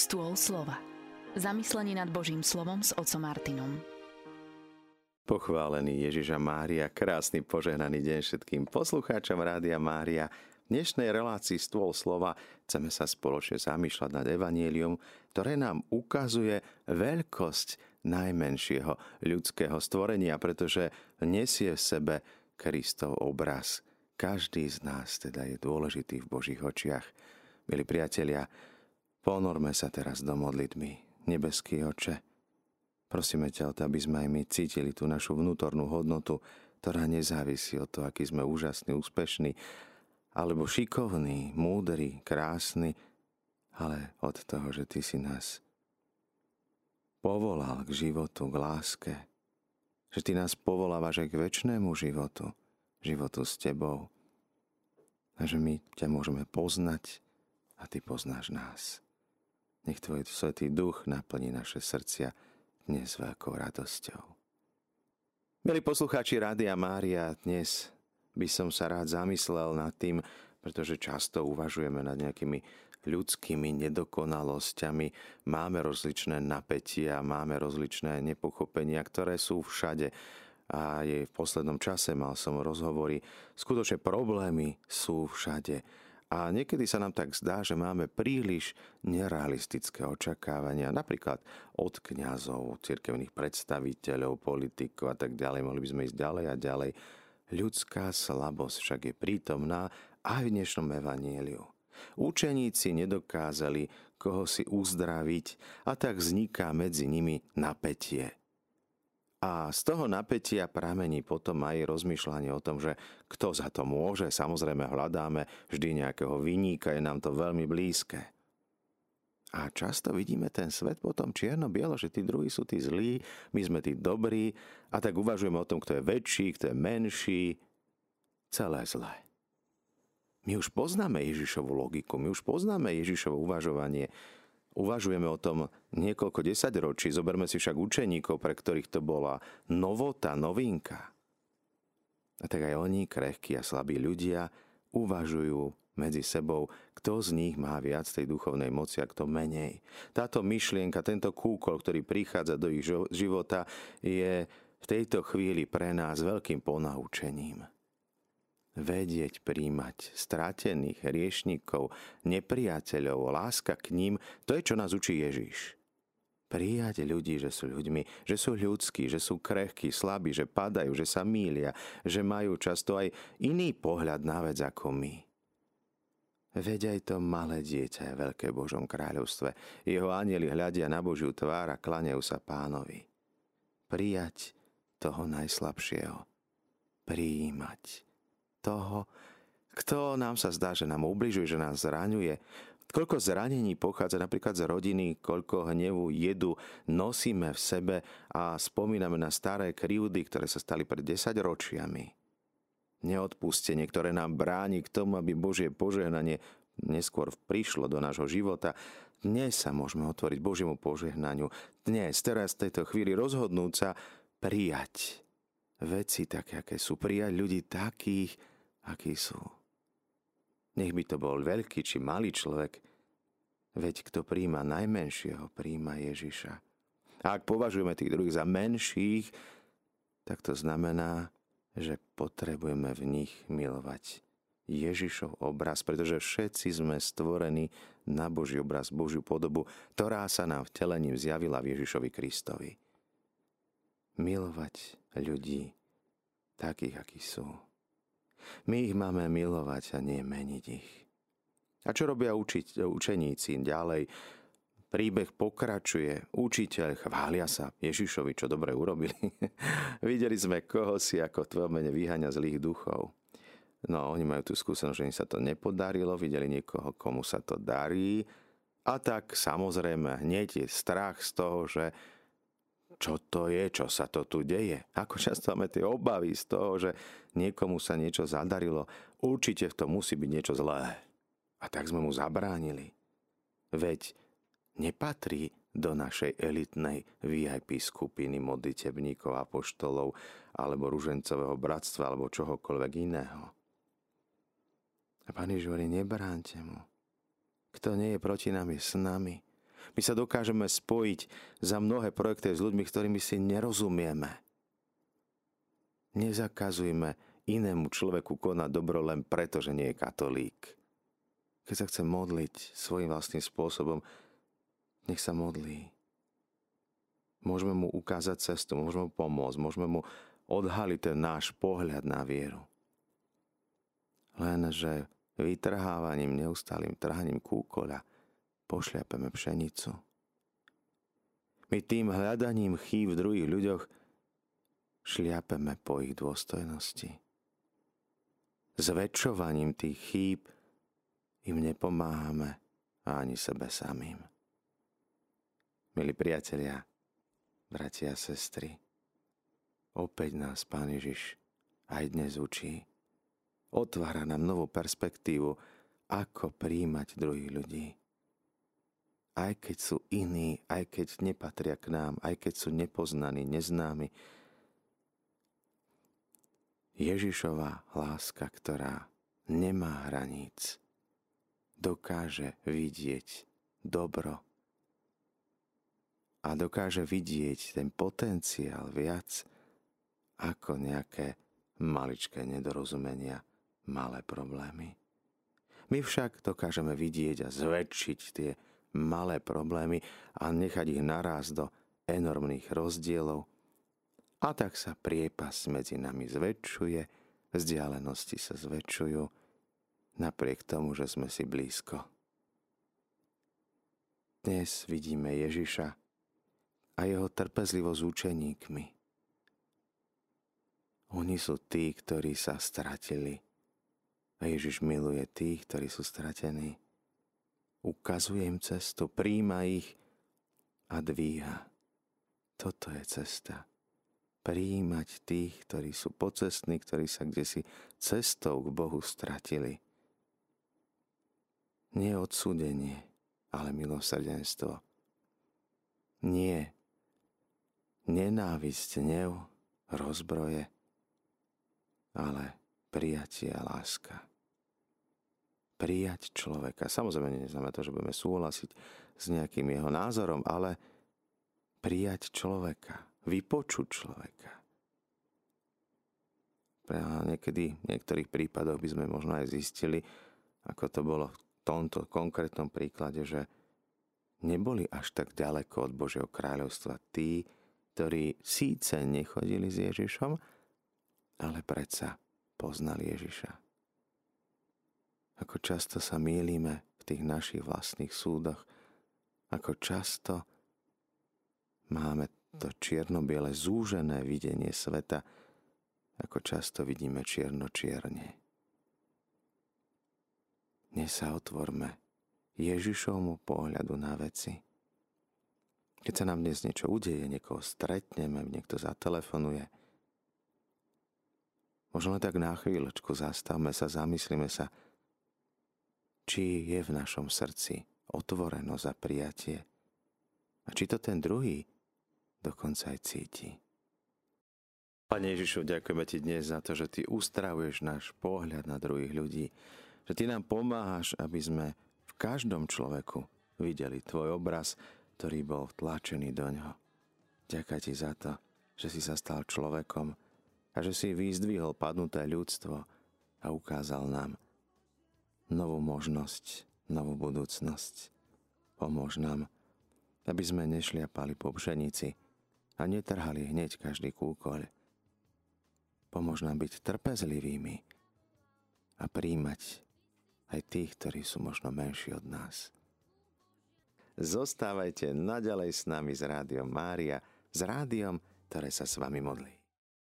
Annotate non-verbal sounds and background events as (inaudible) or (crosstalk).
Stôl slova. Zamyslenie nad Božím slovom s otcom Martinom. Pochválený Ježiša Mária, krásny požehnaný deň všetkým poslucháčom Rádia Mária. V dnešnej relácii Stôl slova chceme sa spoločne zamýšľať nad Evanielium, ktoré nám ukazuje veľkosť najmenšieho ľudského stvorenia, pretože nesie v sebe Kristov obraz. Každý z nás teda je dôležitý v Božích očiach. Milí priatelia, Ponorme sa teraz do modlitby. Nebeský oče, prosíme ťa o to, aby sme aj my cítili tú našu vnútornú hodnotu, ktorá nezávisí od toho, aký sme úžasní, úspešní, alebo šikovní, múdri, krásni, ale od toho, že Ty si nás povolal k životu, k láske, že Ty nás povolávaš aj k väčšnému životu, životu s Tebou a že my ťa môžeme poznať a Ty poznáš nás. Nech Tvoj Svetý Duch naplní naše srdcia dnes veľkou radosťou. Milí poslucháči Rádia Mária, dnes by som sa rád zamyslel nad tým, pretože často uvažujeme nad nejakými ľudskými nedokonalosťami, máme rozličné napätia, máme rozličné nepochopenia, ktoré sú všade. A je v poslednom čase mal som rozhovory, skutočne problémy sú všade a niekedy sa nám tak zdá, že máme príliš nerealistické očakávania, napríklad od kňazov, cirkevných predstaviteľov, politikov a tak ďalej. Mohli by sme ísť ďalej a ďalej. Ľudská slabosť však je prítomná aj v dnešnom evanieliu. Učeníci nedokázali koho si uzdraviť a tak vzniká medzi nimi napätie. A z toho napätia pramení potom aj rozmýšľanie o tom, že kto za to môže. Samozrejme hľadáme vždy nejakého vyníka, je nám to veľmi blízke. A často vidíme ten svet potom čierno-bielo, že tí druhí sú tí zlí, my sme tí dobrí a tak uvažujeme o tom, kto je väčší, kto je menší. Celé zlé. My už poznáme Ježišovu logiku, my už poznáme Ježišovo uvažovanie, Uvažujeme o tom niekoľko desaťročí, zoberme si však učeníkov, pre ktorých to bola novota, novinka. A tak aj oni, krehkí a slabí ľudia, uvažujú medzi sebou, kto z nich má viac tej duchovnej moci a kto menej. Táto myšlienka, tento kúkol, ktorý prichádza do ich života, je v tejto chvíli pre nás veľkým ponaučením vedieť príjmať stratených, riešnikov, nepriateľov, láska k ním, to je, čo nás učí Ježiš. Prijať ľudí, že sú ľuďmi, že sú ľudskí, že sú krehkí, slabí, že padajú, že sa mília, že majú často aj iný pohľad na vec ako my. Veď aj to malé dieťa je veľké Božom kráľovstve. Jeho anieli hľadia na Božiu tvár a klanejú sa pánovi. Prijať toho najslabšieho. Prijímať toho, kto nám sa zdá, že nám ubližuje, že nás zraňuje. Koľko zranení pochádza napríklad z rodiny, koľko hnevu, jedu nosíme v sebe a spomíname na staré krivdy, ktoré sa stali pred 10 ročiami. Neodpustenie, ktoré nám bráni k tomu, aby Božie požehnanie neskôr prišlo do nášho života. Dnes sa môžeme otvoriť Božiemu požehnaniu. Dnes, teraz, v tejto chvíli rozhodnúť sa prijať veci také, aké sú. Prijať ľudí takých, akí sú. Nech by to bol veľký či malý človek, veď kto príjma najmenšieho, príjma Ježiša. A ak považujeme tých druhých za menších, tak to znamená, že potrebujeme v nich milovať Ježišov obraz, pretože všetci sme stvorení na Boží obraz, Božiu podobu, ktorá sa nám vtelením zjavila v Ježišovi Kristovi. Milovať ľudí takých, akí sú. My ich máme milovať a nie meniť ich. A čo robia učiť, učeníci ďalej? Príbeh pokračuje, učiteľ chvália sa Ježišovi, čo dobre urobili. (laughs) Videli sme koho si ako tvojom mene vyháňa zlých duchov. No, oni majú tú skúsenosť, že im sa to nepodarilo, videli niekoho, komu sa to darí. A tak samozrejme hneď je strach z toho, že čo to je, čo sa to tu deje. Ako často máme tie obavy z toho, že niekomu sa niečo zadarilo. Určite v tom musí byť niečo zlé. A tak sme mu zabránili. Veď nepatrí do našej elitnej VIP skupiny modlitebníkov, apoštolov alebo ružencového bratstva alebo čohokoľvek iného. A pán Ježiš hovorí, nebránte mu. Kto nie je proti nám, je s nami. My sa dokážeme spojiť za mnohé projekty s ľuďmi, ktorými si nerozumieme. Nezakazujme inému človeku konať dobro len preto, že nie je katolík. Keď sa chce modliť svojím vlastným spôsobom, nech sa modlí. Môžeme mu ukázať cestu, môžeme mu pomôcť, môžeme mu odhaliť ten náš pohľad na vieru. Lenže vytrhávaním, neustálým trhaním kúkoľa pošliapeme pšenicu. My tým hľadaním chýb v druhých ľuďoch šliapeme po ich dôstojnosti. Zväčšovaním tých chýb im nepomáhame ani sebe samým. Milí priatelia, bratia a sestry, opäť nás Pán Ježiš aj dnes učí. Otvára nám novú perspektívu, ako príjmať druhých ľudí. Aj keď sú iní, aj keď nepatria k nám, aj keď sú nepoznaní, neznámi. Ježišová láska, ktorá nemá hraníc, dokáže vidieť dobro a dokáže vidieť ten potenciál viac ako nejaké maličké nedorozumenia, malé problémy. My však dokážeme vidieť a zväčšiť tie malé problémy a nechať ich naraz do enormných rozdielov. A tak sa priepas medzi nami zväčšuje, vzdialenosti sa zväčšujú, napriek tomu, že sme si blízko. Dnes vidíme Ježiša, a jeho trpezlivosť učeníkmi. Oni sú tí, ktorí sa stratili. A Ježiš miluje tých, ktorí sú stratení. Ukazuje im cestu, príjma ich a dvíha. Toto je cesta. Príjmať tých, ktorí sú pocestní, ktorí sa kde si cestou k Bohu stratili. Nie odsúdenie, ale milosrdenstvo. Nie nenávisť, nev, rozbroje, ale prijatie a láska. Prijať človeka. Samozrejme, neznamená to, že budeme súhlasiť s nejakým jeho názorom, ale prijať človeka, vypočuť človeka. A niekedy v niektorých prípadoch by sme možno aj zistili, ako to bolo v tomto konkrétnom príklade, že neboli až tak ďaleko od Božieho kráľovstva tí, ktorí síce nechodili s Ježišom, ale predsa poznali Ježiša. Ako často sa mýlime v tých našich vlastných súdoch, ako často máme to čierno-biele zúžené videnie sveta, ako často vidíme čierno-čierne. Dnes sa otvorme Ježišovmu pohľadu na veci – keď sa nám dnes niečo udeje, niekoho stretneme, niekto zatelefonuje, možno tak na chvíľočku zastavme sa, zamyslíme sa, či je v našom srdci otvoreno za prijatie a či to ten druhý dokonca aj cíti. Pane Ježišu, ďakujeme Ti dnes za to, že Ty ustravuješ náš pohľad na druhých ľudí, že Ty nám pomáhaš, aby sme v každom človeku videli Tvoj obraz, ktorý bol vtlačený do ňoho. Ďakujem ti za to, že si sa stal človekom a že si vyzdvihol padnuté ľudstvo a ukázal nám novú možnosť, novú budúcnosť. Pomôž nám, aby sme nešliapali po pšenici a netrhali hneď každý kúkoľ. Pomôž nám byť trpezlivými a príjmať aj tých, ktorí sú možno menší od nás. Zostávajte naďalej s nami z Rádiom Mária, s rádiom, ktoré sa s vami modlí.